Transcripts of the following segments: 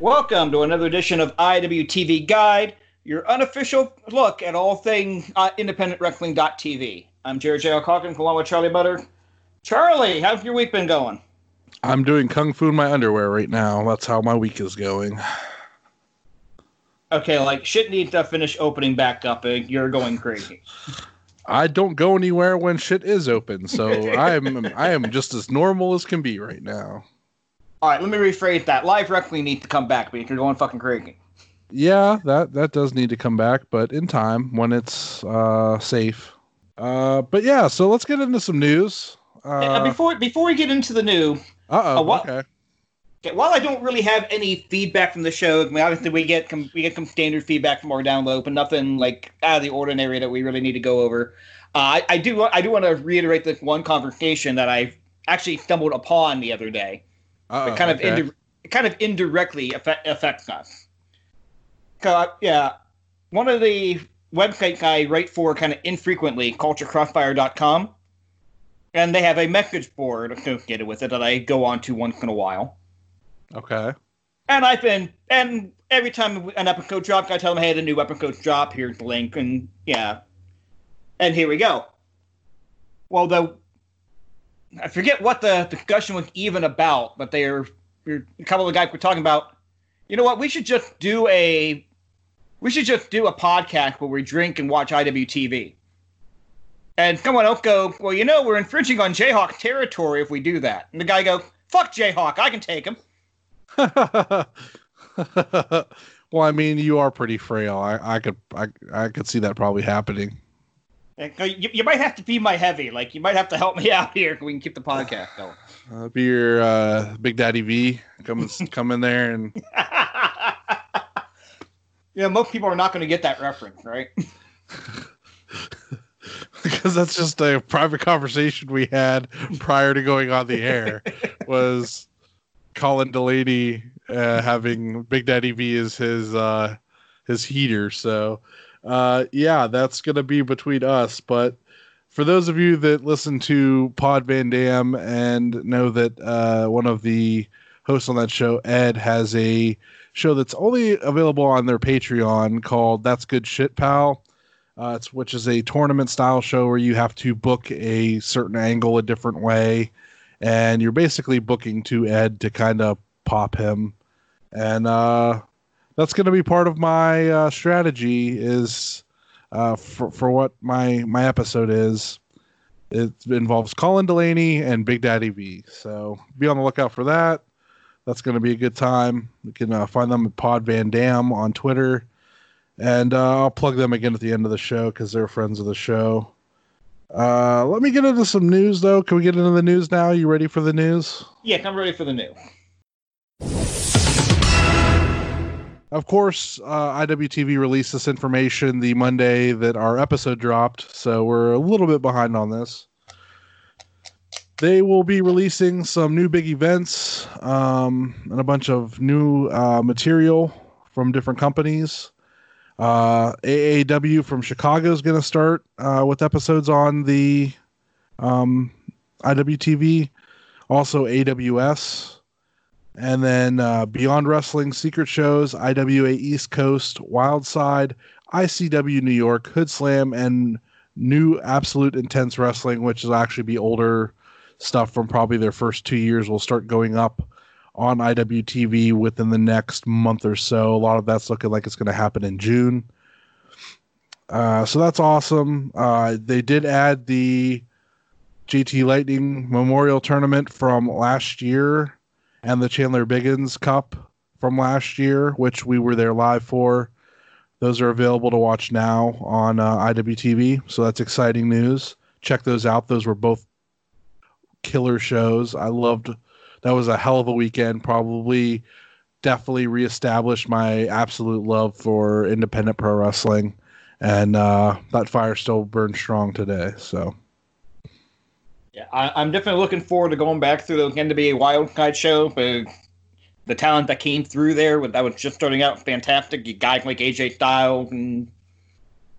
welcome to another edition of IWTV Guide, your unofficial look at all things uh, independentwrestling.tv. I'm Jared J. Calkins along with Charlie Butter. Charlie, how's your week been going? I'm doing kung fu in my underwear right now. That's how my week is going. Okay, like shit needs to finish opening back up and you're going crazy. I don't go anywhere when shit is open, so I'm I am just as normal as can be right now. All right, let me rephrase that. Live wrestling needs to come back, but you're going fucking crazy. Yeah, that that does need to come back, but in time when it's uh, safe. Uh, but yeah, so let's get into some news. Uh, before before we get into the new, uh oh, okay. While I don't really have any feedback from the show, I mean, obviously we get we get some standard feedback from our download, but nothing like out of the ordinary that we really need to go over. Uh, I, I do I do want to reiterate this one conversation that I actually stumbled upon the other day. It kind okay. of indi- kind of indirectly affect, affects us. Uh, yeah, one of the websites I write for kind of infrequently, culturecrossfire.com, and they have a message board associated with it that I go on to once in a while. Okay. And I've been, and every time an episode drops, I tell them, hey, the new episode drop. Here's the link, and yeah, and here we go. Well, the I forget what the discussion was even about, but they are a couple of guys were talking about. You know what? We should just do a we should just do a podcast where we drink and watch IWTV. And someone else go, well, you know, we're infringing on Jayhawk territory if we do that. And the guy go, fuck Jayhawk, I can take him. well, I mean, you are pretty frail. I, I could I, I could see that probably happening. You, you might have to be my heavy. Like you might have to help me out here. We can keep the podcast going. Uh, be your uh, Big Daddy V. Come come in there and. yeah, most people are not going to get that reference, right? because that's just a private conversation we had prior to going on the air. was Colin Delaney uh, having Big Daddy V as his uh, his heater? So uh, yeah, that's going to be between us. But for those of you that listen to Pod Van Dam and know that uh, one of the hosts on that show, Ed, has a show that's only available on their Patreon called That's Good Shit Pal. Uh, it's which is a tournament style show where you have to book a certain angle a different way, and you're basically booking to Ed to kind of pop him, and uh, that's going to be part of my uh, strategy is uh, for for what my my episode is. It involves Colin Delaney and Big Daddy V. So be on the lookout for that. That's going to be a good time. You can uh, find them at Pod Van Dam on Twitter, and uh, I'll plug them again at the end of the show because they're friends of the show. Uh, let me get into some news, though. Can we get into the news now? You ready for the news? Yeah, I'm ready for the news. Of course, uh, IWTV released this information the Monday that our episode dropped, so we're a little bit behind on this. They will be releasing some new big events um, and a bunch of new uh, material from different companies. Uh, AAW from Chicago is going to start uh, with episodes on the um, IWTV. Also, AWS and then uh, Beyond Wrestling, Secret Shows, IWA East Coast, Wildside, ICW New York, Hood Slam, and new Absolute Intense Wrestling, which will actually be older stuff from probably their first two years, will start going up on IWTV within the next month or so. A lot of that's looking like it's going to happen in June. Uh, so that's awesome. Uh, they did add the JT Lightning Memorial Tournament from last year and the Chandler Biggins Cup from last year, which we were there live for. Those are available to watch now on uh, IWTV, so that's exciting news. Check those out. Those were both killer shows. I loved. That was a hell of a weekend. Probably, definitely reestablished my absolute love for independent pro wrestling, and uh, that fire still burns strong today. So yeah, I, am definitely looking forward to going back through the NWA Wildcard show. But the talent that came through there, that was just starting out fantastic. You guys like AJ Styles and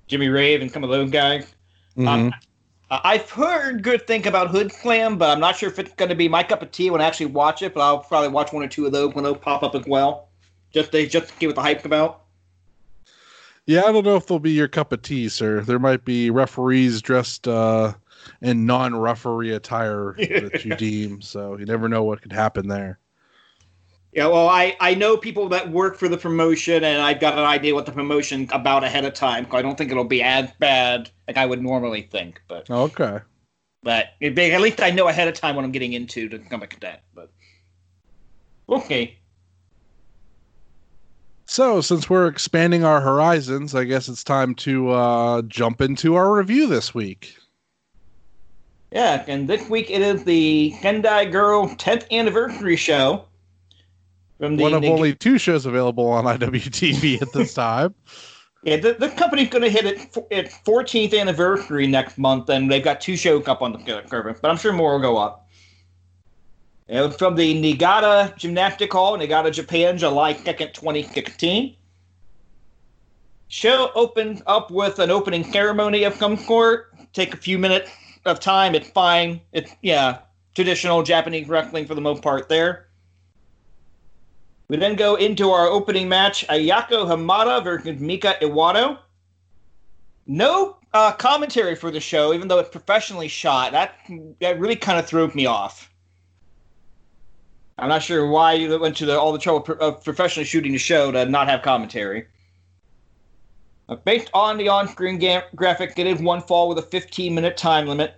Jimmy Rave and some of those guys. Mm-hmm. Um, I've heard good things about Hood Slam, but I'm not sure if it's going to be my cup of tea when I actually watch it. But I'll probably watch one or two of those when those pop up as well. Just they just to get what the hype about. Yeah, I don't know if they'll be your cup of tea, sir. There might be referees dressed uh, in non-referee attire that you deem, so you never know what could happen there. Yeah, well, I, I know people that work for the promotion, and I've got an idea what the promotion about ahead of time. I don't think it'll be as bad like I would normally think, but Okay. but it, at least I know ahead of time what I'm getting into to some extent. But okay, So, since we're expanding our horizons, I guess it's time to uh, jump into our review this week. Yeah, and this week it is the Sendai Girl 10th anniversary show. From the One of Neg- only two shows available on IWTV at this time. Yeah, the, the company's going to hit its, its 14th anniversary next month, and they've got two shows up on the curve, but I'm sure more will go up. It was from the Niigata Gymnastic Hall, Niigata, Japan, July 2nd, 2016. Show opened up with an opening ceremony of some sort. Take a few minutes of time. It's fine. It's, yeah, traditional Japanese wrestling for the most part there. We then go into our opening match, Ayako Hamada versus Mika Iwata. No uh, commentary for the show, even though it's professionally shot. That that really kind of threw me off. I'm not sure why you went to the, all the trouble of professionally shooting the show to not have commentary. Uh, based on the on-screen ga- graphic, it is one fall with a 15-minute time limit.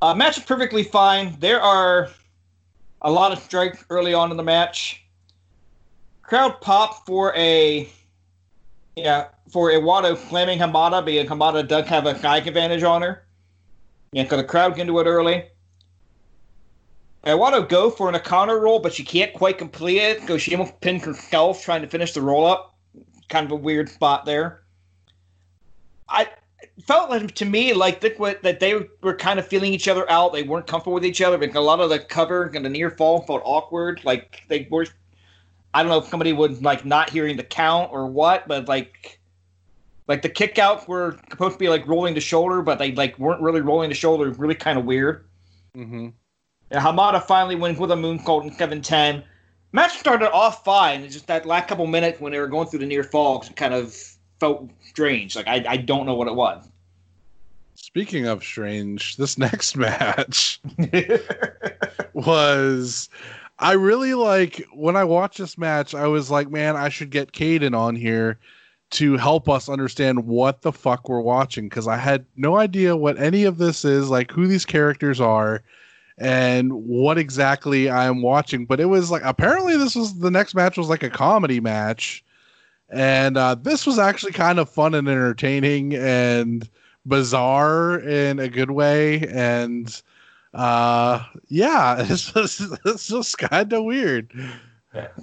Uh, match is perfectly fine. There are a lot of strikes early on in the match. Crowd pop for a yeah for Iwata slamming Hamada because Hamada does have a guy advantage on her. Yeah, because the crowd can do it early. Iwata go for an Akana roll, but she can't quite complete it because she almost pinned herself trying to finish the roll up. Kind of a weird spot there. I felt like to me like what that they were kind of feeling each other out. They weren't comfortable with each other. Because a lot of the cover and the near fall felt awkward. Like they were. I don't know if somebody would like not hearing the count or what, but like, like the kick outs were supposed to be like rolling the shoulder, but they like weren't really rolling the shoulder. Really kind of weird. Mm-hmm. And Hamada finally wins with a moonsault in 7-10. Match started off fine. It's just that last couple minutes when they were going through the near falls kind of felt strange. Like I, I don't know what it was. Speaking of strange, this next match was I really like when I watched this match, I was like, man, I should get Caden on here to help us understand what the fuck we're watching because I had no idea what any of this is, like who these characters are and what exactly I'm watching. But it was like apparently this was the next match was like a comedy match. And uh, this was actually kind of fun and entertaining and bizarre in a good way. And uh, yeah, it's just, it's just kind of weird.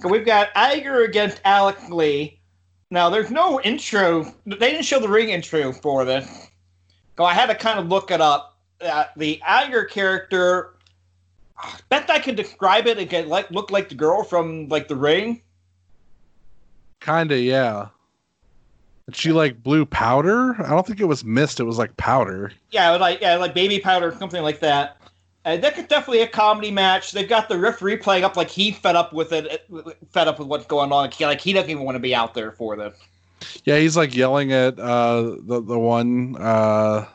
So we've got Iger against Alex Lee. Now there's no intro. They didn't show the ring intro for this. So I had to kind of look it up. Uh, the Iger character, best I can describe it, could like look like the girl from like the ring. Kinda, yeah. And she like blue powder. I don't think it was mist. It was like powder. Yeah, like yeah, like baby powder, something like that. Uh, that could definitely a comedy match. They've got the referee playing up like he fed up with it, fed up with what's going on. Like he, like he doesn't even want to be out there for this. Yeah, he's like yelling at uh the the one uh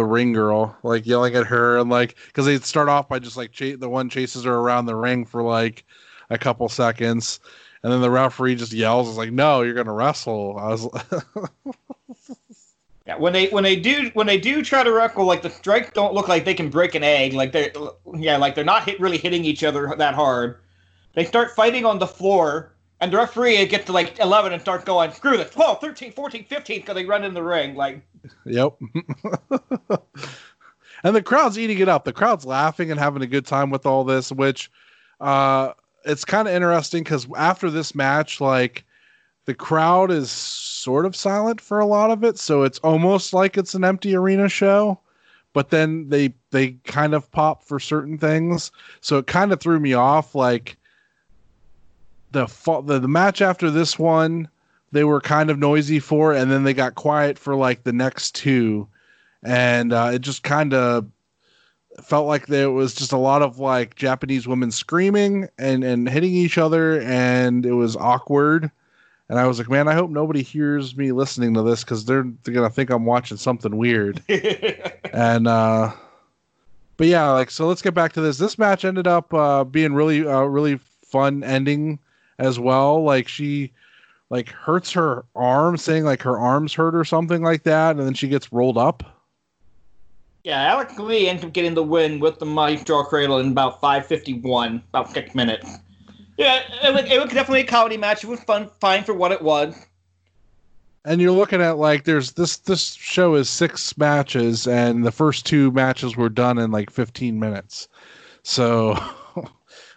the ring girl, like yelling at her and like because they start off by just like ch- the one chases her around the ring for like a couple seconds, and then the referee just yells, "It's like no, you're gonna wrestle." I was Yeah, when they when they do when they do try to wrestle, like the strikes don't look like they can break an egg. Like they're yeah, like they're not hit, really hitting each other that hard. They start fighting on the floor, and the referee gets to like 11 and starts going, screw this, 12, 13, 14, 15, because they run in the ring. Like, Yep. and the crowd's eating it up. The crowd's laughing and having a good time with all this, which uh it's kind of interesting because after this match, like the crowd is sort of silent for a lot of it, so it's almost like it's an empty arena show. But then they they kind of pop for certain things, so it kind of threw me off. Like the the, the match after this one, they were kind of noisy for, and then they got quiet for like the next two, and uh, it just kind of felt like there was just a lot of like Japanese women screaming and and hitting each other, and it was awkward. And I was like, man, I hope nobody hears me listening to this because they're, they're gonna think I'm watching something weird. and uh, but yeah, like so. Let's get back to this. This match ended up uh, being really uh, really fun ending as well. Like she like hurts her arm, saying like her arms hurt or something like that, and then she gets rolled up. Yeah, Alex Lee ends up getting the win with the Mighty Draw Cradle in about 5:51, about six minutes. Yeah, it was, it was definitely a comedy match. It was fun, fine for what it was. And you're looking at like there's this this show is six matches, and the first two matches were done in like 15 minutes. So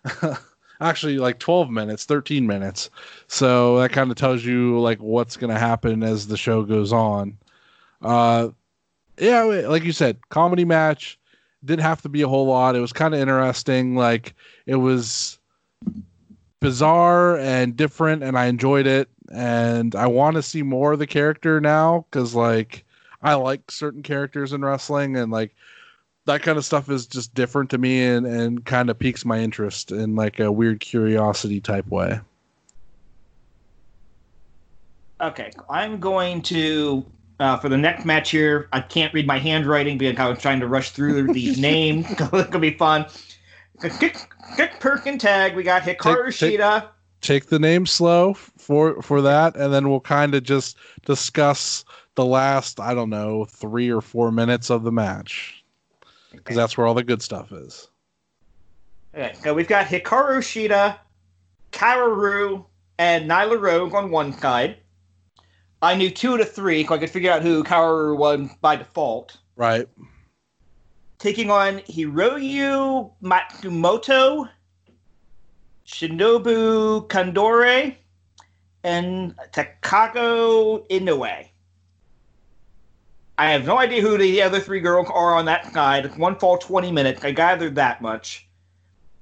actually like 12 minutes 13 minutes. So that kind of tells you like what's going to happen as the show goes on. Uh yeah like you said comedy match didn't have to be a whole lot. It was kind of interesting. Like it was bizarre and different and i enjoyed it. And i want to see more of the character now because like i like certain characters in wrestling and like that kind of stuff is just different to me and, and kind of piques my interest in like a weird curiosity type way. Okay, I'm going to uh, for the next match here. I can't read my handwriting because I was trying to rush through these names. it's gonna be fun. Kick, kick Perkin tag. We got Hikaru take, Shida. Take, take the name slow for for that, and then we'll kind of just discuss the last I don't know three or four minutes of the match because that's where all the good stuff is. Okay, so we've got Hikaru Shida, Kaoru, and Nyla Rose on one side. I knew two to three, so I could figure out who Kaoru was by default. Right. Taking on Hiroyo Matsumoto, Shinobu Kandori, and Takako Inoue. I have no idea who the other three girls are on that side. One fall 20 minutes. I gathered that much.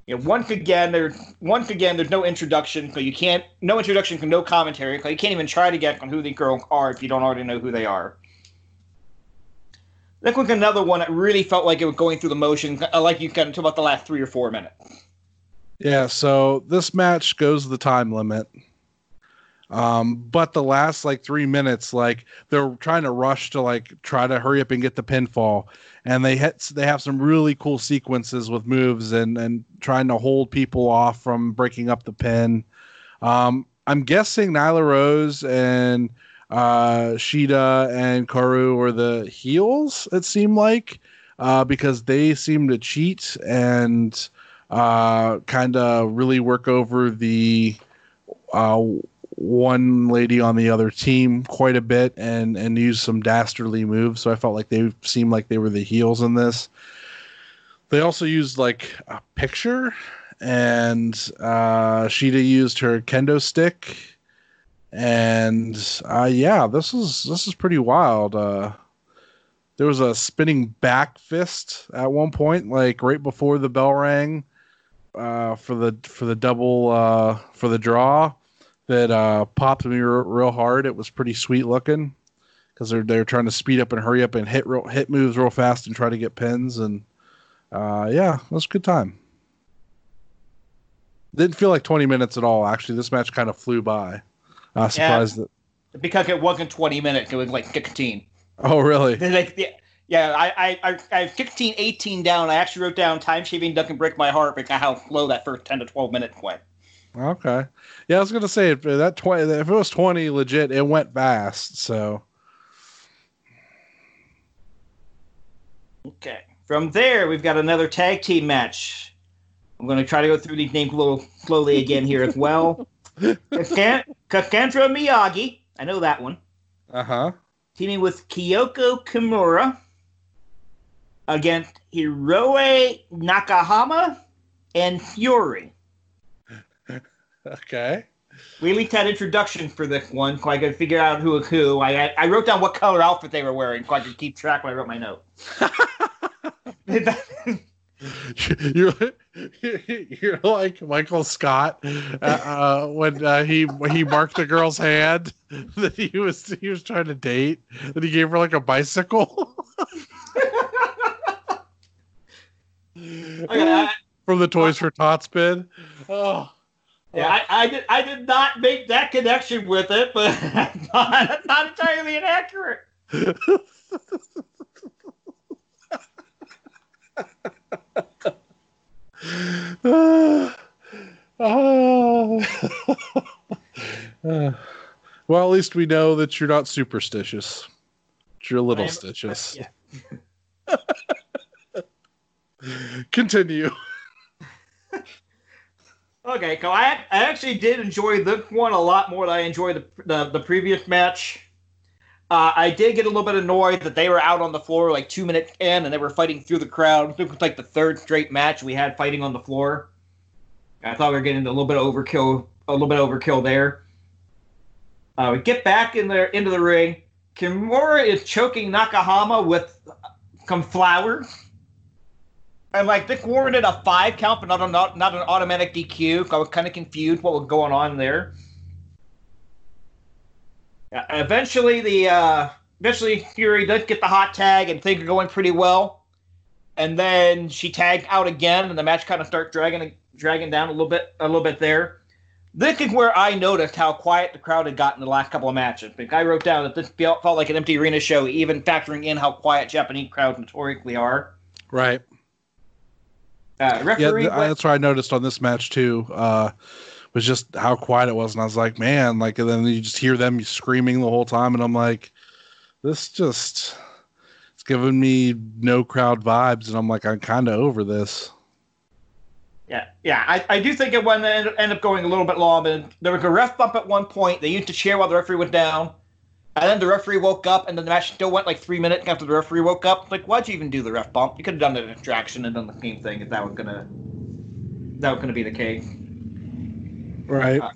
You know, once again, there once again, there's no introduction, so you can't no introduction, no commentary, so you can't even try to get on who the girls are if you don't already know who they are. That was another one that really felt like it was going through the motions, uh, like you got into about the last three or four minutes. Yeah, so this match goes the time limit. Um, but the last like three minutes, like they're trying to rush to like try to hurry up and get the pinfall, and they hit, they have some really cool sequences with moves and and trying to hold people off from breaking up the pin. Um, I'm guessing Nyla Rose and uh, Shida and Kaoru were the heels. It seemed like uh, because they seem to cheat and uh, kind of really work over the uh, one lady on the other team quite a bit and and used some dastardly moves. So I felt like they seemed like they were the heels in this. They also used like a picture, and uh, Shida used her kendo stick, and uh, yeah, this is this is pretty wild. Uh, there was a spinning back fist at one point, like right before the bell rang uh, for the for the double uh, for the draw that uh, popped me real, real hard. It was pretty sweet looking because they're they're trying to speed up and hurry up and hit real, hit moves real fast and try to get pins and uh, yeah, it was a good time. Didn't feel like 20 minutes at all. Actually, this match kind of flew by. I was surprised yeah, that because it wasn't 20 minutes. It was like 15. Oh, really? Like, yeah, yeah, I, I, I, have 15, 18 down. I actually wrote down time shaving duck and break my heart because how slow that first 10 to 12 minutes went. Okay. Yeah, I was gonna say if that twenty, if it was twenty, legit, it went fast. So. Okay. From there, we've got another tag team match. I'm going to try to go through these names a little slowly again here as well. Cassandra Miyagi. I know that one. Uh huh. Teaming with Kyoko Kimura against Hiroe Nagahama and Fury. Okay. We leaked that introduction for this one, so I could figure out who was who. I I wrote down what color outfit they were wearing, so I could keep track when I wrote my note. you're you're like Michael Scott uh, uh, when uh, he he marked the girl's hand that he was he was trying to date, that he gave her like a bicycle. Okay, I- From the Toys for Tots bin. Oh. Yeah, I, I did. I did not make that connection with it, but not, not entirely inaccurate. Well, at least we know that you're not superstitious. You're a little am- stitious. yeah. Continue. Okay, so I, I actually did enjoy this one a lot more than I enjoyed the the, the previous match. Uh, I did get a little bit annoyed that they were out on the floor like two minutes in and they were fighting through the crowd. It was like the third straight match we had fighting on the floor. I thought we were getting a little bit overkill, a little bit overkill there. Uh, we get back in there into the ring. Kimura is choking Nagahama with some flowers. And like Dick warranted a five count, but not a, not, not an automatic DQ. I was kind of confused what was going on there. Eventually, the uh, eventually Fury does get the hot tag, and things are going pretty well. And then she tagged out again, and the match kind of starts dragging dragging down a little bit a little bit there. This is where I noticed how quiet the crowd had gotten the last couple of matches. Because I wrote down that this felt, felt like an empty arena show, even factoring in how quiet Japanese crowds notoriously are. Right. Uh, Yeah, referee th- went- that's what I noticed on this match too. Uh, was just how quiet it was, and I was like, man, like, and then you just hear them screaming the whole time, and I'm like, this just it's giving me no crowd vibes, and I'm like, I'm kind of over this. Yeah, yeah, I, I do think it went end, end up going a little bit long. But there was a ref bump at one point. They used a chair while the referee went down, and then the referee woke up, and then the match still went like three minutes after the referee woke up. Like, why'd you even do the ref bump? You could have done the distraction and done the same thing if that was gonna that was gonna be the case. Right. Uh,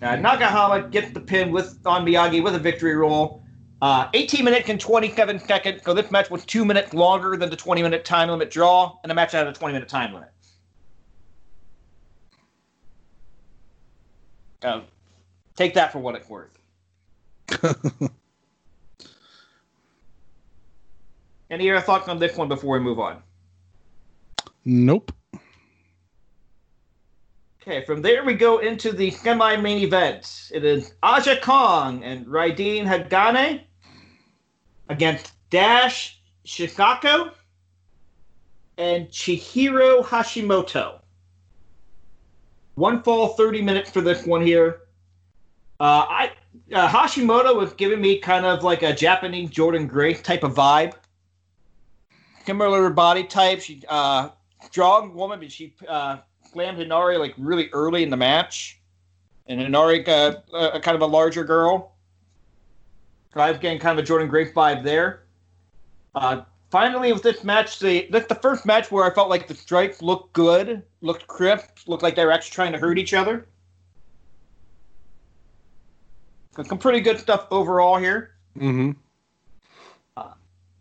Nagahama gets the pin with on Miyagi with a victory roll. Uh, 18 minutes and 27 seconds. So this match was two minutes longer than the 20 minute time limit draw, and the match had a 20 minute time limit. Uh, take that for what it's worth. Any other thoughts on this one before we move on? nope. Okay, from there we go into the semi-main event. It is Aja Kong and Raideen Hagane against Dash Chisako and Chihiro Hashimoto. One fall, 30 minutes for this one here. Uh, I uh, Hashimoto was giving me kind of like a Japanese Jordynne Grace type of vibe. Similar body type. She uh, strong woman, but she uh, slammed Hinari like really early in the match, and Hinari uh, uh, kind of a larger girl. So I was getting kind of a Jordynne Grace vibe there. Uh, finally, with this match, the that's the first match where I felt like the strikes looked good, looked crisp, looked like they were actually trying to hurt each other. So some pretty good stuff overall here. Mm-hmm.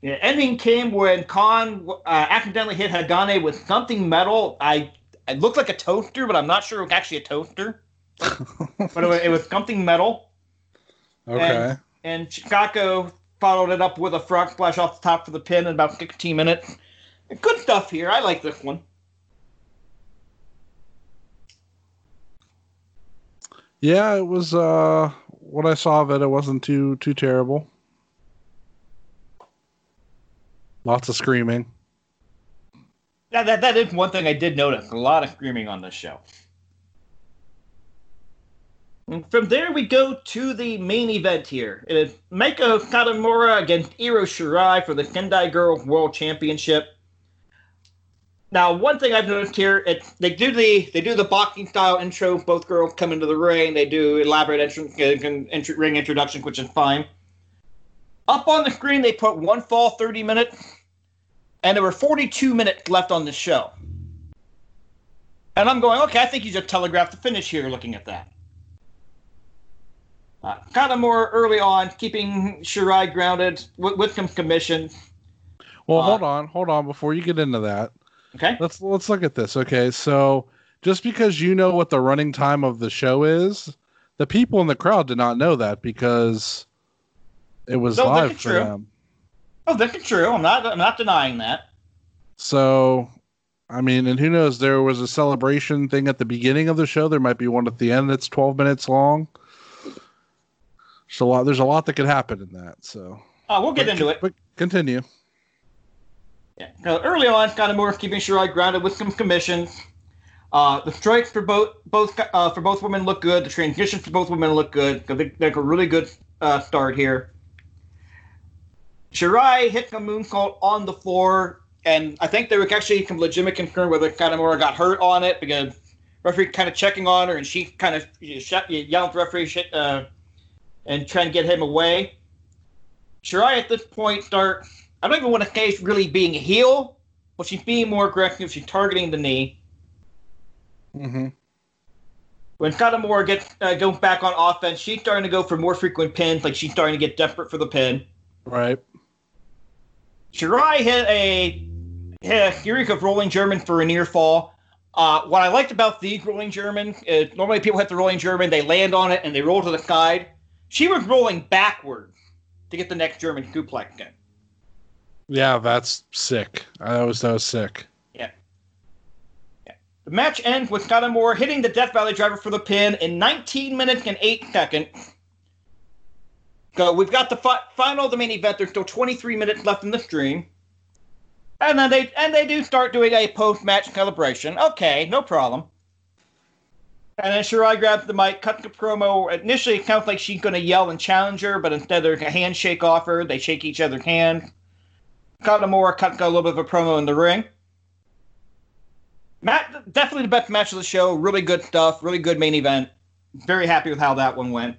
Yeah, ending came when Kong uh, accidentally hit Hagane with something metal. I it looked like a toaster, but I'm not sure it was actually a toaster. but it was, it was something metal. Okay. And Chisako followed it up with a frog splash off the top for the pin in about 16 minutes. Good stuff here. I like this one. yeah, it was. Uh, what I saw of it, it wasn't too too terrible. Lots of screaming. Yeah, that, that is one thing I did notice. A lot of screaming on this show. And from there, we go to the main event here. It is Meiko Satomura against Io Shirai for the Sendai Girls World Championship. Now, one thing I've noticed here, it, they do the they do the boxing style intro. Both girls come into the ring. They do elaborate entrance, uh, ring introductions, which is fine. Up on the screen, they put one fall, thirty minutes and there were 42 minutes left on the show. And I'm going, okay, I think you just telegraphed the finish here looking at that. Uh, kind of more early on, keeping Shirai grounded with, with some commission. Well, Uh, hold on, hold on. Before you get into that, Okay? let's let's look at this. Okay, so just because you know what the running time of the show is, the people in the crowd did not know that because it was No, live for true. them. Oh, that's true. I'm not. I'm not denying that. So I mean, and who knows? There was a celebration thing at the beginning of the show. There might be one at the end that's 12 minutes long. There's a lot. There's a lot that could happen in that. So uh, we'll get but, into it. But continue. Yeah. So early on, Satomura keeping Shirai grounded with some commissions. Uh, the strikes for both both uh, for both women look good. The transitions for both women look good. They, they a really good uh, start here. Shirai hit a moonsault on the floor, and I think there was actually some legitimate concern whether Satomura got hurt on it because referee kind of checking on her, and she kind of at the referee uh, and trying to get him away. Shirai at this point start. I don't even want to say she's really being a heel, but she's being more aggressive. She's targeting the knee. Mm-hmm. When Satomura gets uh, goes back on offense, she's starting to go for more frequent pins. Like she's starting to get desperate for the pin. Right. Shirai hit a hit a series of rolling German for a near fall. Uh, what I liked about these rolling German is normally people hit the rolling German, they land on it and they roll to the side. She was rolling backwards to get the next German suplex in. Yeah, that's sick. That was that was sick. Yeah. yeah. The match ends with Satomura hitting the Death Valley driver for the pin in 19 minutes and 8 seconds. So we've got the fi- final of the main event. There's still 23 minutes left in the stream. And then they and they do start doing a post-match celebration. Okay, no problem. And then Shirai grabs the mic, cuts the promo. Initially, it sounds like she's going to yell and challenge her, but instead there's a handshake offer. They shake each other's hands. Satomura cuts a little bit of a promo in the ring. Matt, definitely the best match of the show. Really good stuff. Really good main event. Very happy with how that one went.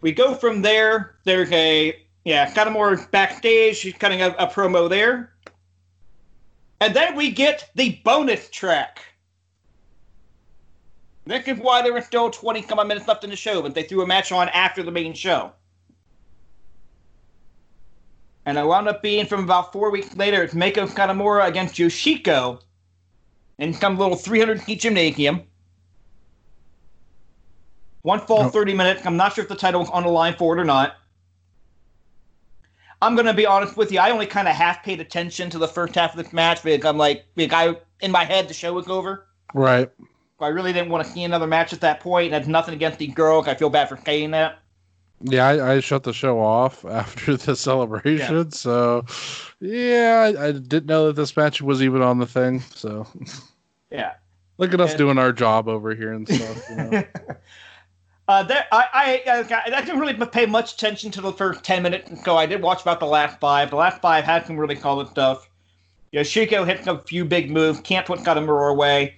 We go from there. There's a yeah, Satomura backstage. She's cutting a, a promo there. And then we get the bonus track. This is why there were still 20 some minutes left in the show, but they threw a match on after the main show. And it wound up being from about four weeks later, it's Meiko Satomura against Yoshiko in some little 300 seat gymnasium. One fall, 30 minutes. I'm not sure if the title was on the line for it or not. I'm going to be honest with you. I only kind of half paid attention to the first half of this match because I'm like, because I, in my head, the show was over. Right. I really didn't want to see another match at that point. That's nothing against the girls. I feel bad for saying that. Yeah, I, I shut the show off after the celebration. Yeah. So, yeah, I, I, didn't know that this match was even on the thing. So, yeah. Look at us and, doing our job over here and stuff. You know? uh, there, I, I, I, didn't really pay much attention to the first 10 minutes, so I did watch about the last five. The last five had some really solid stuff. Yoshiko hit a few big moves, can't put Satomura away.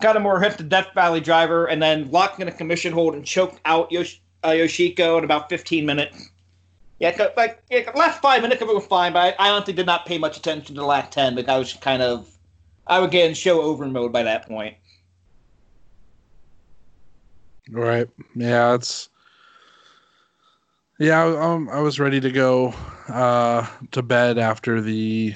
Satomura hit the Death Valley driver and then locked in a commission hold and choked out Yosh- uh, Yoshiko in about 15 minutes. Yeah, like yeah, last five minutes of it was fine, but I, I, honestly did not pay much attention to the last 10 because I was kind of, I would get in show over mode by that point. Right. Yeah, it's. Yeah, um, I was ready to go uh, to bed after the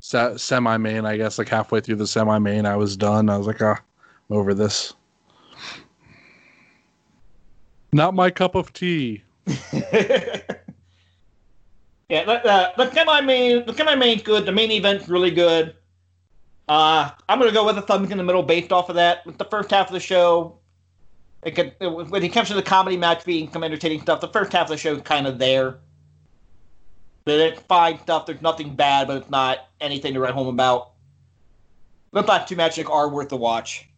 se- semi main, I guess, like halfway through the semi main, I was done. I was like, ah, I'm over this. Not my cup of tea. yeah, uh, the semi main, the semi main's good. The main event's really good. Uh, I'm gonna go with a thumbs in the middle based off of that. With the first half of the show, it could, it, when it comes to the comedy match being some entertaining stuff, the first half of the show is kind of there. But It's fine stuff. There's nothing bad, but it's not anything to write home about. The last two matches are worth the watch.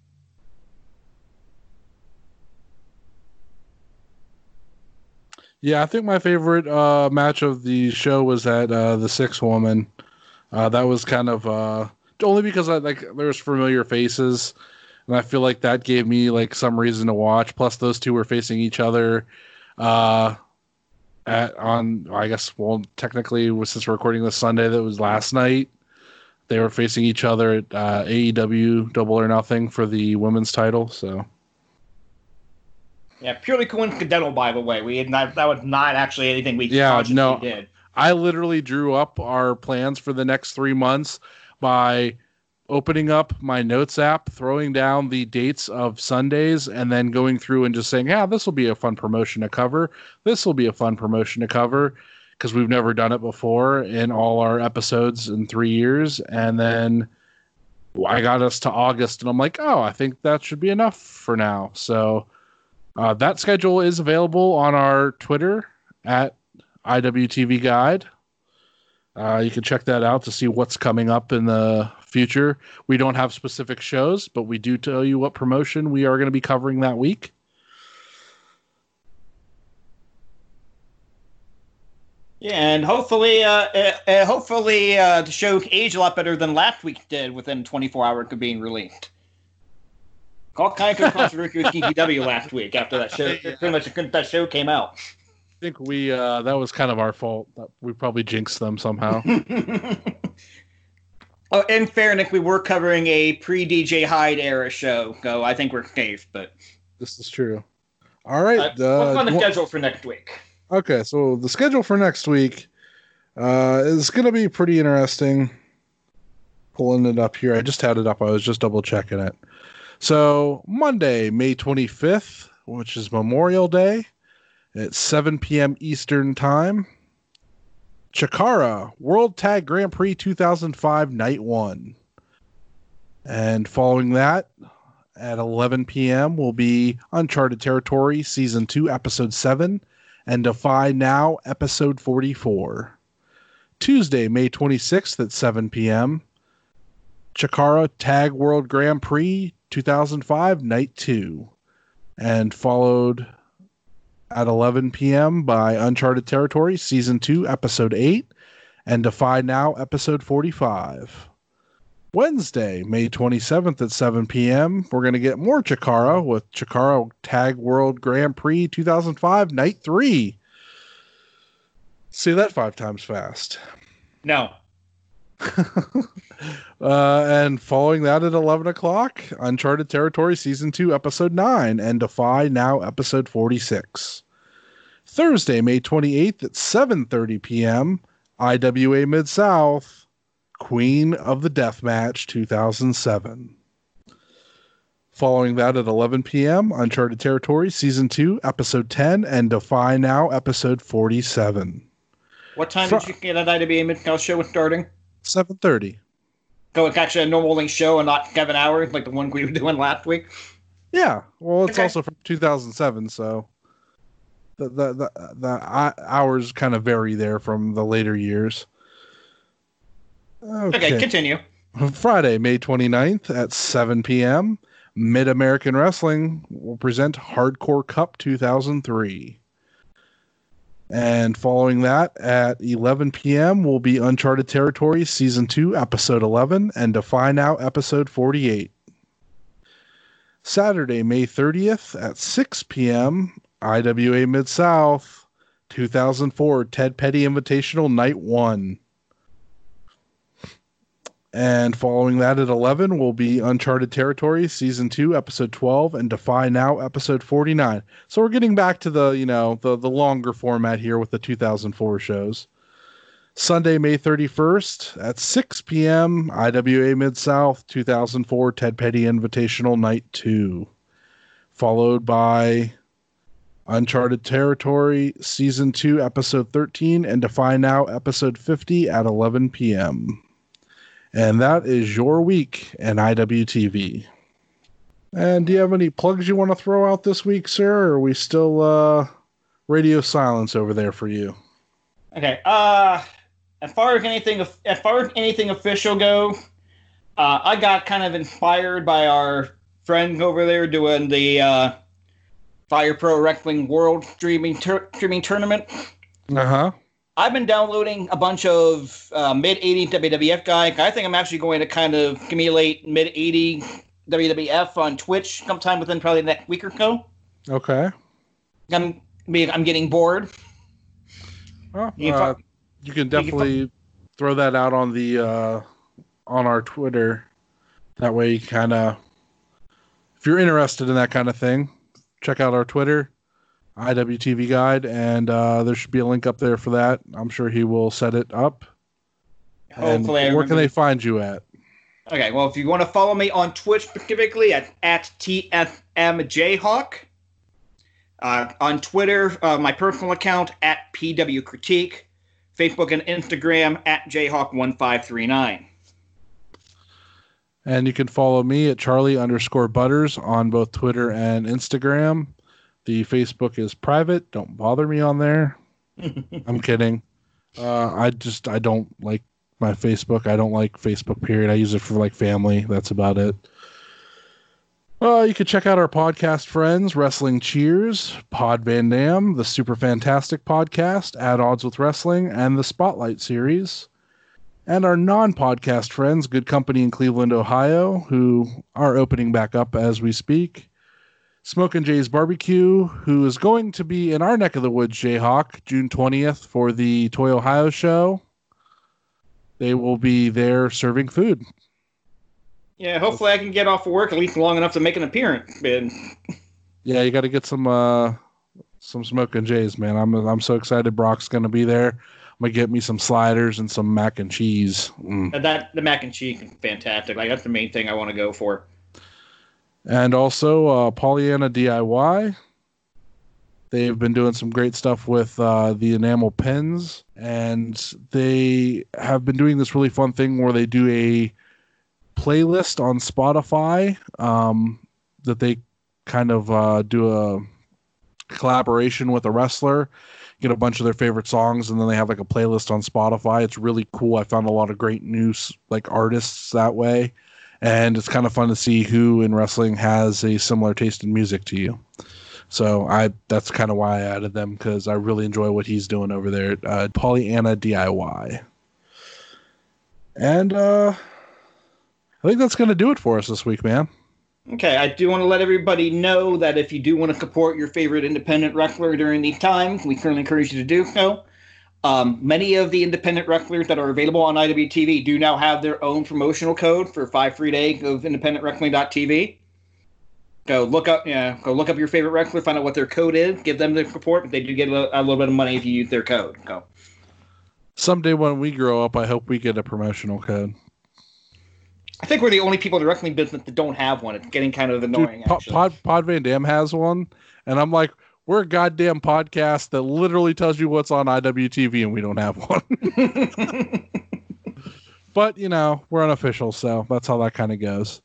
Yeah, I think my favorite uh, match of the show was that uh, the six woman. Uh, that was kind of uh, only because I like there's familiar faces, and I feel like that gave me like some reason to watch. Plus, those two were facing each other. Uh, at on I guess well technically since we're recording this Sunday that was last night they were facing each other at uh, AEW Double or Nothing for the women's title. So yeah, purely coincidental by the way. We had not, that was not actually anything we yeah no did. I literally drew up our plans for the next three months by opening up my notes app, throwing down the dates of Sundays, and then going through and just saying, yeah, this will be a fun promotion to cover. This will be a fun promotion to cover. because we've never done it before in all our episodes in three years. And then I got us to August, and I'm like, oh, I think that should be enough for now. So uh, that schedule is available on our Twitter at IWTV Guide. Uh, you can check that out to see what's coming up in the future. We don't have specific shows, but we do tell you what promotion we are going to be covering that week. Yeah, and hopefully, uh, uh, uh, hopefully, uh, the show aged a lot better than last week did within 24 hours of being released. All kinds of controversy with CZW last week after that show. Yeah. Pretty much that show came out. I think we uh, that was kind of our fault. We probably jinxed them somehow. oh, in fairness, we were covering a pre DJ Hyde era show, so I think we're safe. But this is true. All right, uh, uh, what's on the wha- schedule for next week? Okay, so the schedule for next week uh, is going to be pretty interesting. Pulling it up here. I just had it up. I was just double checking it. So, Monday, May 25th, which is Memorial Day, at 7 p.m. Eastern Time. Chikara World Tag Grand Prix 2005 Night 1. And following that, at 11 p.m., will be Uncharted Territory Season 2, Episode 7 and Defy Now, episode 44. Tuesday, May 26th at 7 p.m. Chikara Tag World Grand Prix 2005, Night 2. And followed at 11 p.m. by Uncharted Territory, Season 2, Episode 8, and Defy Now, Episode 45. Wednesday, May 27th at 7 p.m., we're going to get more Chikara with Chikara Tag World Grand Prix 2005, Night 3. Say that five times fast. No. Uh, and following that at 11 o'clock, Uncharted Territory Season 2, Episode 9, and Defy Now, Episode 46. Thursday, May 28th at 7.30 p.m., IWA Mid-South, Queen of the Deathmatch 2007. Following that at 11 p.m., Uncharted Territory Season 2, Episode 10, and Defy Now, Episode 47. What time Fr- did you get that IWA Mid-South show was starting? 7.30. So it's actually a normal length show and not seven hours like the one we were doing last week. Yeah, well, it's Okay. also from 2007, so the the the, the hours kind of vary there from the later years. Okay, Okay. continue. Friday, May 29th at 7 p.m., Mid American Wrestling will present Hardcore Cup 2003. And following that at 11 p.m. will be Uncharted Territory Season 2, Episode 11, and Defy Now, Episode 48. Saturday, May 30th at 6 p.m., IWA Mid South 2004 Ted Petty Invitational Night 1. And following that at 11 will be Uncharted Territory Season 2 Episode 12 and Defy Now Episode 49. So we're getting back to the, you know, the the longer format here with the 2004 shows. Sunday, May 31st at 6 p.m. IWA Mid South 2004 Ted Petty Invitational Night 2. Followed by Uncharted Territory Season 2 Episode 13 and Defy Now Episode 50 at 11 p.m. And that is your week in IWTV. And do you have any plugs you want to throw out this week, sir? Or are we still uh, radio silence over there for you? Okay. Uh, as far as anything, as far as anything official go, uh, I got kind of inspired by our friend over there doing the uh, Fire Pro Wrestling World streaming tur- streaming tournament. Uh huh. I've been downloading a bunch of uh, mid 80s WWF guys. I think I'm actually going to kind of accumulate mid 80 WWF on Twitch sometime within probably the next week or so. Okay. I'm I'm getting bored. Well, You uh, fu- you can definitely throw that out on the uh, on our Twitter. That way, you kind of, if you're interested in that kind of thing, check out our Twitter, IWTV Guide, and uh, there should be a link up there for that. I'm sure he will set it up. Hopefully, I where can they find you at? Okay, well, if you want to follow me on Twitch specifically at, at TFMJhawk, uh, on Twitter, uh, my personal account at PW Critique, Facebook and Instagram at Jayhawk1539. And you can follow me at Charlie underscore Butters on both Twitter and Instagram. The Facebook is private. Don't bother me on there. I'm kidding. Uh, I just I don't like my Facebook. I don't like Facebook. Period. I use it for like family. That's about it. Uh, you can check out our podcast friends, Wrestling Cheers, Pod Van Dam, the Super Fantastic Podcast, At Odds with Wrestling, and the Spotlight Series and our non podcast friends, Good Company in Cleveland, Ohio, who are opening back up as we speak. Smoke and Jay's Barbecue, who is going to be in our neck of the woods, Jayhawk, June 20th for the Toy Ohio show. They will be there serving food. Yeah, hopefully I can get off of work at least long enough to make an appearance. And yeah, you got to get some uh some Smoke and Jay's, man. I'm I'm so excited Brock's going to be there. I'm gonna get me some sliders and some mac and cheese. Mm. That the mac and cheese is fantastic. Like that's the main thing I want to go for. And also uh, Pollyanna DIY. They've been doing some great stuff with uh, the enamel pens, and they have been doing this really fun thing where they do a playlist on Spotify um, that they kind of uh, do a collaboration with a wrestler get a bunch of their favorite songs and then they have like a playlist on Spotify. It's really cool. I found a lot of great news like artists that way. And it's kind of fun to see who in wrestling has a similar taste in music to you. So I that's kind of why I added them because I really enjoy what he's doing over there uh, Pollyanna DIY. And uh, I think that's going to do it for us this week, man. Okay, I do want to let everybody know that if you do want to support your favorite independent wrestler during these times, we certainly encourage you to do so. Um, many of the independent wrestlers that are available on IWTV do now have their own promotional code for five free days of independentwrestling.tv. Go look up, yeah, go look up your favorite wrestler, find out what their code is, give them the support. But they do get a, a little bit of money if you use their code. Go. Someday when we grow up, I hope we get a promotional code. I think we're the only people in the wrestling business that don't have one. It's getting kind of annoying. Dude, Pod, Pod Van Dam has one, and I'm like, we're a goddamn podcast that literally tells you what's on IWTV, and we don't have one. but you know, we're unofficial, so that's how that kind of goes.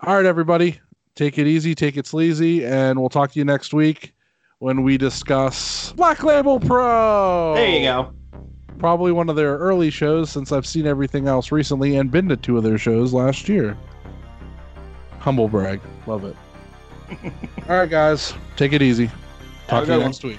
All right, everybody, take it easy, take it sleazy, and we'll talk to you next week when we discuss Black Label Pro. There you go probably one of their early shows since I've seen everything else recently and been to two of their shows last year. Humble brag. Love it. All right, guys. Take it easy. Talk to you next week.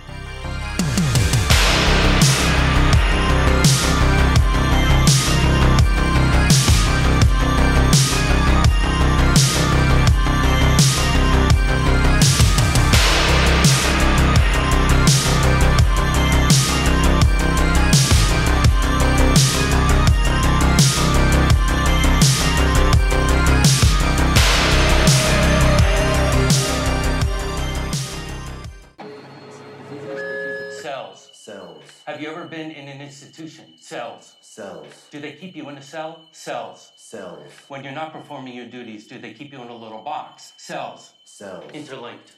Cells. Do they keep you in a cell? Cells. Cells. When you're not performing your duties, do they keep you in a little box? Cells. Cells. Interlinked.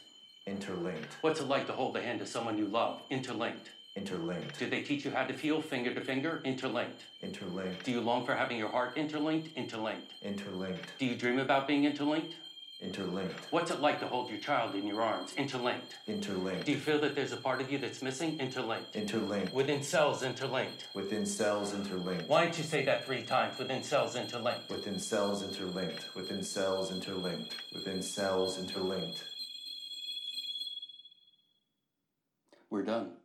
Interlinked. What's it like to hold the hand of someone you love? Interlinked. Interlinked. Do they teach you how to feel finger to finger? Interlinked. Interlinked. Do you long for having your heart interlinked? Interlinked. Interlinked. Do you dream about being interlinked? Interlinked. What's it like to hold your child in your arms? Interlinked. Interlinked. Do you feel that there's a part of you that's missing? Interlinked. Interlinked. Within cells, interlinked. Within cells, interlinked. Why don't you say that three times? Within cells, interlinked. Within cells, interlinked. Within cells, interlinked. Within cells, interlinked. We're done.